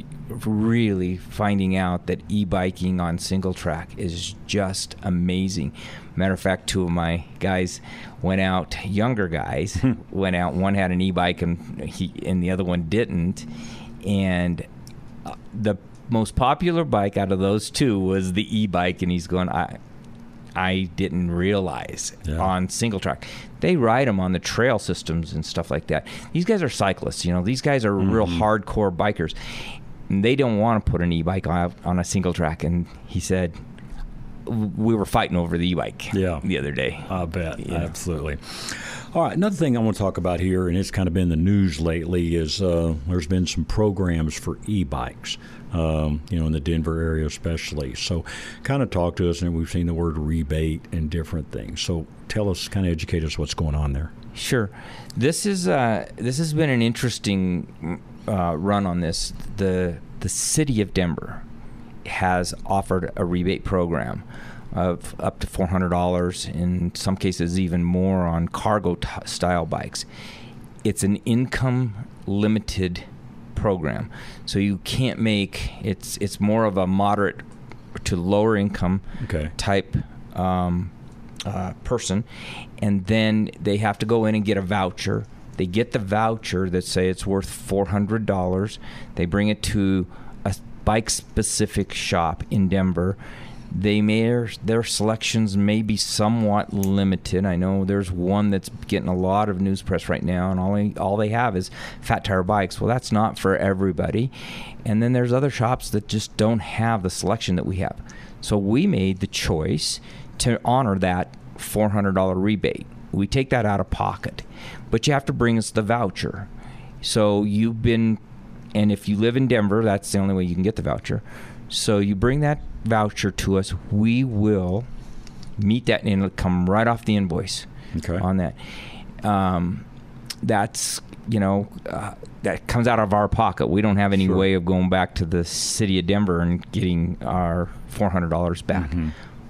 really finding out that e-biking on single track is just amazing. Matter of fact, two of my guys went out. Younger guys went out. One had an e-bike and he and the other one didn't. And uh, the most popular bike out of those two was the e-bike, and he's going. I I didn't realize on single track. They ride them on the trail systems and stuff like that. These guys are cyclists, you know. These guys are real hardcore bikers. And they don't want to put an e-bike on, on a single track. And he said, we were fighting over the e-bike yeah. the other day. I bet. Absolutely. All right, another thing I want to talk about here, and it's kind of been the news lately, is uh, there's been some programs for e-bikes, um, you know, in the Denver area especially. So, kind of talk to us, and we've seen the word rebate and different things. So, tell us, kind of educate us what's going on there. Sure. This is uh, this has been an interesting uh, run on this. The the city of Denver has offered a rebate program of up to four hundred dollars, in some cases even more, on cargo t- style bikes. It's an income limited program, so you can't make it's it's more of a moderate to lower income Okay. type um, uh, person, and then they have to go in and get a voucher. They get the voucher that say it's worth four hundred dollars. They bring it to a bike specific shop in Denver. They may their selections may be somewhat limited. I know there's one that's getting a lot of news press right now, and all they, all they have is fat tire bikes. Well, that's not for everybody. And then there's other shops that just don't have the selection that we have. So we made the choice to honor that $400 rebate. We take that out of pocket, but you have to bring us the voucher. So you've been, and if you live in Denver, that's the only way you can get the voucher. So you bring that voucher to us. We will meet that, and it'll come right off the invoice okay. on that. Um, that's you know uh, that comes out of our pocket. We don't have any Sure. way of going back to the city of Denver and getting our four hundred dollars back.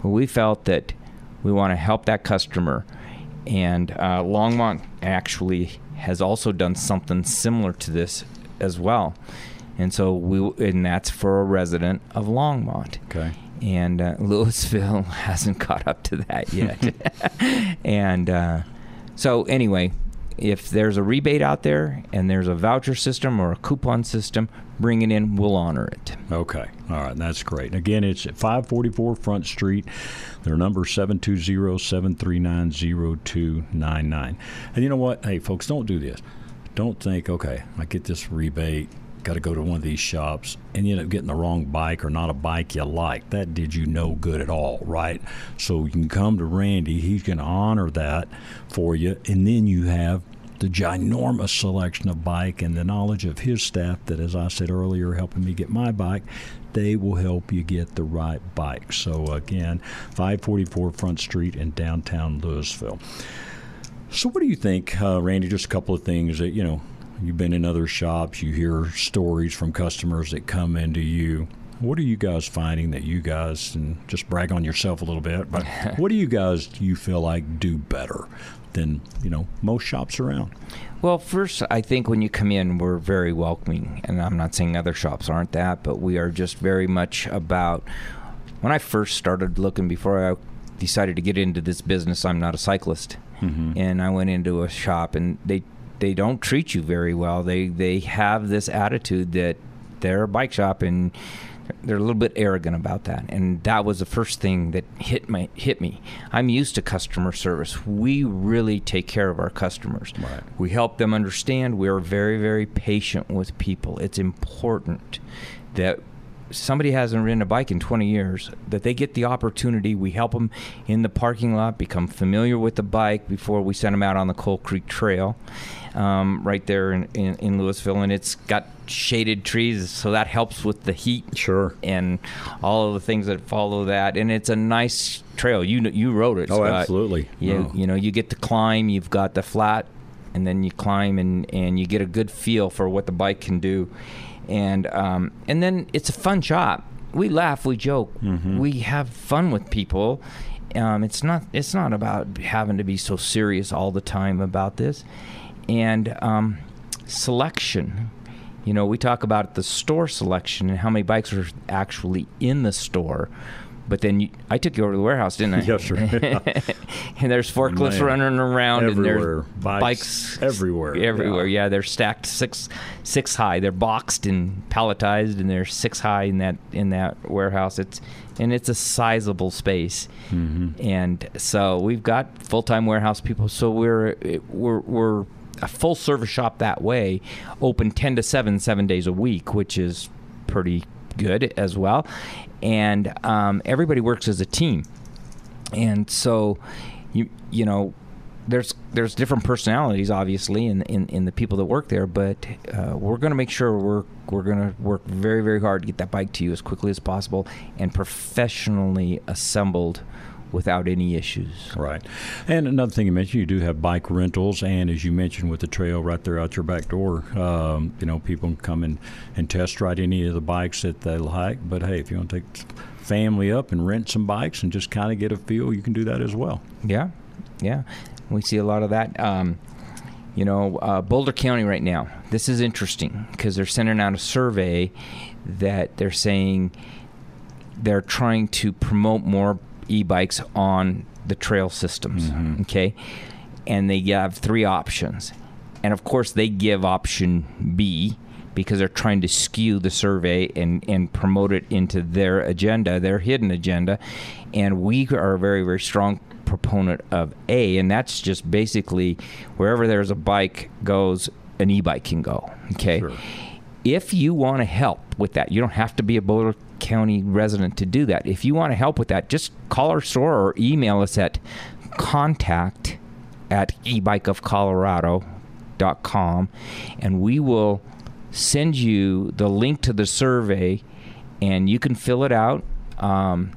But we felt that we want to help that customer, and uh, Longmont actually has also done something similar to this as well. And so we, and that's for a resident of Longmont Okay. and uh, Louisville hasn't caught up to that yet. and uh, so, anyway, if there's a rebate out there and there's a voucher system or a coupon system, bring it in. We'll honor it. Okay. All right. That's great. Again, it's at 544 Front Street. Their number is 720 739 0299. And you know what? Hey, folks, don't do this. don't think, okay, I get this rebate, got to go to one of these shops, and you end up getting the wrong bike or not a bike you like. That did you no good at all, right? So you can come to Randy, he's going to honor that for you, and then you have the ginormous selection of bike and the knowledge of his staff that, as I said earlier, helping me get my bike, they will help you get the right bike. So, again, 544 Front Street in downtown Louisville. So, what do you think, uh, Randy? Just a couple of things that, you know, you've been in other shops, you hear stories from customers that come into you. What are you guys finding that you guys, and just brag on yourself a little bit, but what do you guys you feel like do better than you know most shops around. Well, first, I think when you come in, we're very welcoming, and I'm not saying other shops aren't that, but we are just very much about. When I first started looking, before I decided to get into this business, I'm not a cyclist, mm-hmm. and I went into a shop, and they they don't treat you very well. They they have this attitude that they're a bike shop and they're a little bit arrogant about that, and that was the first thing that hit my hit me. I'm used to customer service. We really take care of our customers. Right. We help them understand. We are very very patient with people. It's important that somebody hasn't ridden a bike in 20 years that they get the opportunity we help them in the parking lot become familiar with the bike before we send them out on the coal creek trail um, right there in, in, in, Louisville, and it's got shaded trees, so that helps with the heat. Sure. And all of the things that follow that, and it's a nice trail. You you rode it. Oh, Scott. absolutely. You, no. you know, you get to climb. You've got the flat, and then you climb, and and you get a good feel for what the bike can do, and um, and then it's a fun shop. We laugh, we joke, mm-hmm. we have fun with people. Um, it's not it's not about having to be so serious all the time about this and um, selection. You know, we talk about the store selection and how many bikes are actually in the store. But then you, I took you over to the warehouse, didn't I? yes, sir. Yeah. and there's forklifts Man, running around, everywhere. and there's bikes, bikes everywhere. Everywhere, yeah. yeah. They're stacked six six high. They're boxed and palletized, and they're six high in that in that warehouse. It's and it's a sizable space. Mm-hmm. And so we've got full time warehouse people. So we're we're we're a full service shop that way, open ten to seven, seven days a week, which is pretty good as well. And um, everybody works as a team. And so, you you know, there's there's different personalities obviously in in, in the people that work there, but uh, we're going to make sure we're we're going to work very very hard to get that bike to you as quickly as possible and professionally assembled without any issues. Right. And another thing you mentioned, you do have bike rentals, and as you mentioned with the trail right there out your back door, um, you know, people can come and, and test ride any of the bikes that they like. But hey, if you want to take family up and rent some bikes and just kind of get a feel, you can do that as well. Yeah, yeah. We see a lot of that. Um, you know, uh, Boulder County right now, this is interesting because they're sending out a survey that they're saying they're trying to promote more e-bikes on the trail systems. Mm-hmm. Okay, and they have three options, and of course they give option B because they're trying to skew the survey and, and promote it into their agenda, their hidden agenda. And we are a very, very strong proponent of A, and that's just basically wherever there's a bike goes, an e bike can go. Okay. Sure. If you want to help with that, you don't have to be a Boulder County resident to do that. If you want to help with that, just call our store or email us at contact at ebikeofcolorado.com and we will send you the link to the survey and you can fill it out. Um,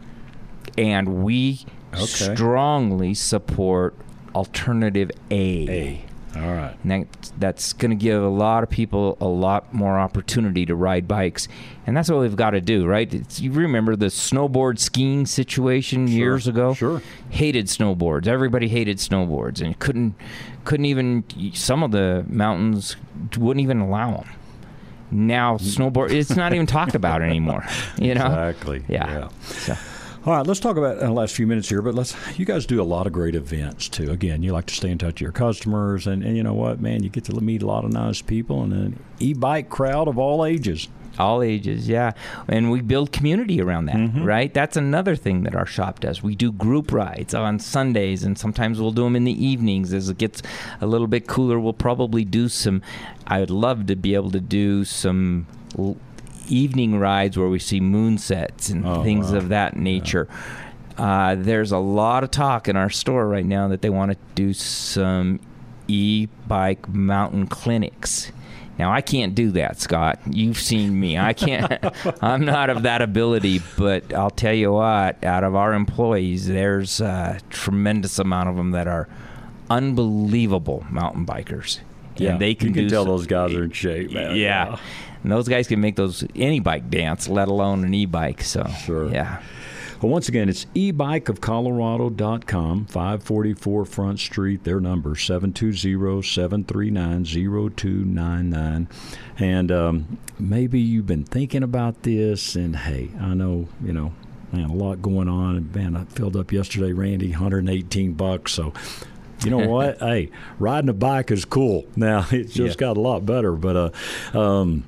and we okay. strongly support alternative A. A. All right. And that, that's going to give a lot of people a lot more opportunity to ride bikes. And that's what we've got to do, right? It's, you remember the snowboard skiing situation sure, years ago? Sure. Hated snowboards. Everybody hated snowboards and couldn't couldn't even some of the mountains wouldn't even allow them. Now mm. snowboard it's not even talked about anymore, you know? Exactly. Yeah. yeah. So. All right, let's talk about in the last few minutes here, but let's. You guys do a lot of great events too. Again, you like to stay in touch with your customers, and, and you know what, man, you get to meet a lot of nice people and an e-bike crowd of all ages. All ages, yeah. And we build community around that, Mm-hmm. right? That's another thing that our shop does. We do group rides on Sundays, and sometimes we'll do them in the evenings. As it gets a little bit cooler, we'll probably do some. I would love to be able to do some evening rides where we see moonsets and Oh, things wow. of that nature. Uh, there's a lot of talk in our store right now that they want to do some e-bike mountain clinics. Now I can't do that, Scott. You've seen me. I can't. I'm not of that ability. But I'll tell you what. Out of our employees, there's a tremendous amount of them that are unbelievable mountain bikers. and they can you can do tell some- those guys are in shape, man. yeah. And those guys can make those any bike dance, let alone an e-bike. So Sure. yeah. Well, once again, it's ebikeofcolorado.com, 544 Front Street. Their number 720-739-0299. And um, maybe you've been thinking about this, and hey, I know you know, man, a lot going on. And man, I filled up yesterday, Randy, 118 bucks. So. You know what? hey, riding a bike is cool. Now it's just got a lot better, but uh, um,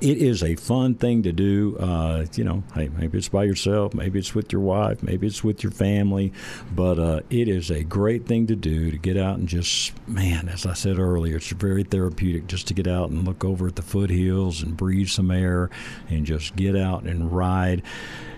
it is a fun thing to do. Uh, you know, hey, maybe it's by yourself, maybe it's with your wife, maybe it's with your family, but uh, it is a great thing to do to get out and just, man, as I said earlier, it's very therapeutic just to get out and look over at the foothills and breathe some air and just get out and ride.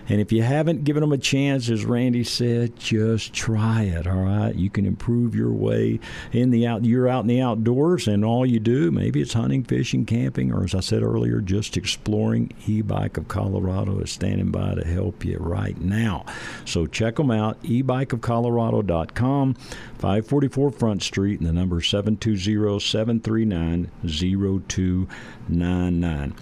And if you haven't given them a chance, as Randy said, just try it. All right, you can improve your way in the out. You're out in the outdoors, and all you do, maybe it's hunting, fishing, camping, or as I said earlier, just exploring. E-Bike of Colorado is standing by to help you right now. So check them out. eBikeofcolorado.com, 544 Front Street, and the number 720-739-0299.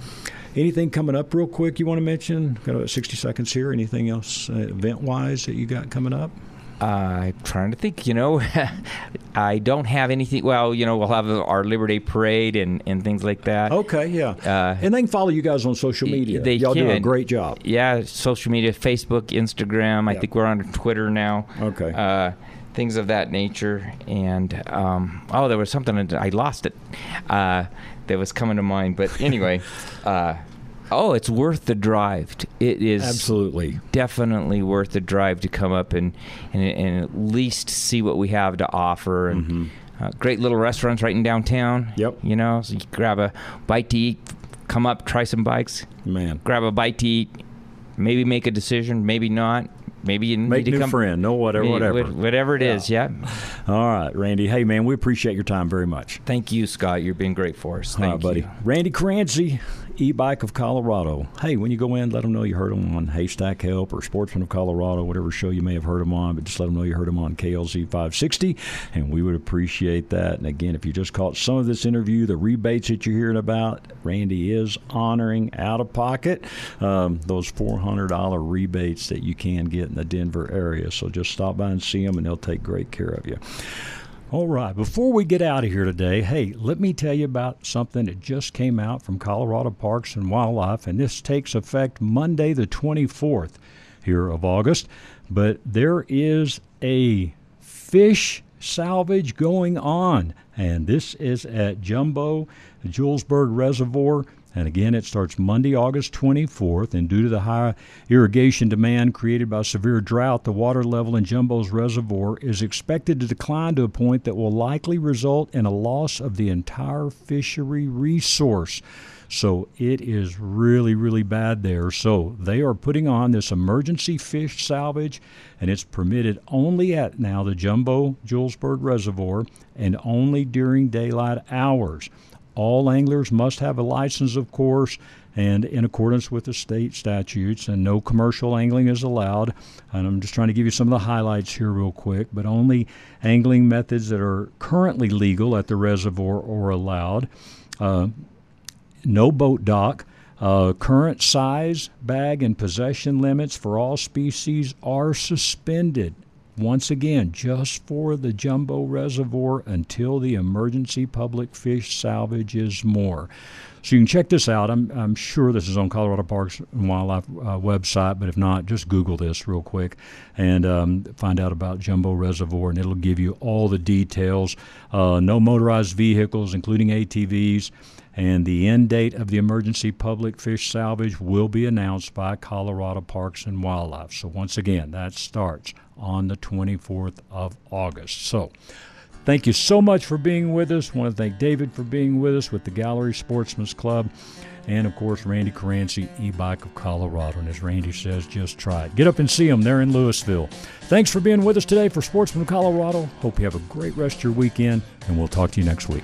Anything coming up real quick you want to mention? Got about 60 seconds here. Anything else uh, event wise that you got coming up? Uh, I'm trying to think. You know, I don't have anything. Well, you know, we'll have our Labor Day parade and, and things like that. Okay, yeah. Uh, and they can follow you guys on social media. They Y'all do a great job. Yeah, social media, Facebook, Instagram. I think we're on Twitter now. Okay. Uh, things of that nature. And um, oh, there was something I lost it. That was coming to mind. But anyway, uh, oh, it's worth the drive. It is Absolutely. definitely worth the drive to come up and and, and at least see what we have to offer and uh, great little restaurants right in downtown. Mm-hmm. Yep. You know, so you grab a bite to eat, come up, try some bikes, Man. grab a bite to eat, maybe make a decision, maybe not. Maybe you Make need to new come. friend. No, whatever, whatever. wha- Whatever it is, yeah. All right, Randy. Hey, man, we appreciate your time very much. Thank you, Scott. You've been great for us. All Thank right, buddy. you. Randy Crancy, e-bike of Colorado. Hey, when you go in, let them know you heard them on Haystack Help or Sportsman of Colorado, whatever show you may have heard them on, but just let them know you heard them on KLZ 560, and we would appreciate that. And again, if you just caught some of this interview, the rebates that you're hearing about, Randy is honoring out of pocket um, those $400 rebates that you can get in the Denver area. So just stop by and see them, and they'll take great care of you. All right, before we get out of here today, hey, let me tell you about something that just came out from Colorado Parks and Wildlife, and this takes effect Monday, the 24th here of August. But there is a fish salvage going on, and this is at Jumbo Julesburg Reservoir. And again, it starts Monday, August 24th. And due to the high irrigation demand created by severe drought, the water level in Jumbo's reservoir is expected to decline to a point that will likely result in a loss of the entire fishery resource. So it is really, really bad there. So they are putting on this emergency fish salvage, and it's permitted only at now the Jumbo Julesburg Reservoir and only during daylight hours. All anglers must have a license, of course, and in accordance with the state statutes, and no commercial angling is allowed. And I'm just trying to give you some of the highlights here, real quick, but only angling methods that are currently legal at the reservoir are allowed. Uh, no boat dock. Uh, current size, bag, and possession limits for all species are suspended. Once again, just for the Jumbo Reservoir until the emergency public fish salvage is more. So you can check this out. I'm, I'm sure this is on Colorado Parks and Wildlife uh, website, but if not, just Google this real quick and um, find out about Jumbo Reservoir, and it'll give you all the details. Uh, no motorized vehicles, including ATVs. And the end date of the emergency public fish salvage will be announced by Colorado Parks and Wildlife. So, once again, that starts on the 24th of August. So, Thank you so much for being with us. I want to thank David for being with us with the Gallery Sportsman's Club. And of course, Randy Caranci, e bike of Colorado. And as Randy says, just try it. Get up and see them. They're in Louisville. Thanks for being with us today for Sportsman of Colorado. Hope you have a great rest of your weekend, and we'll talk to you next week.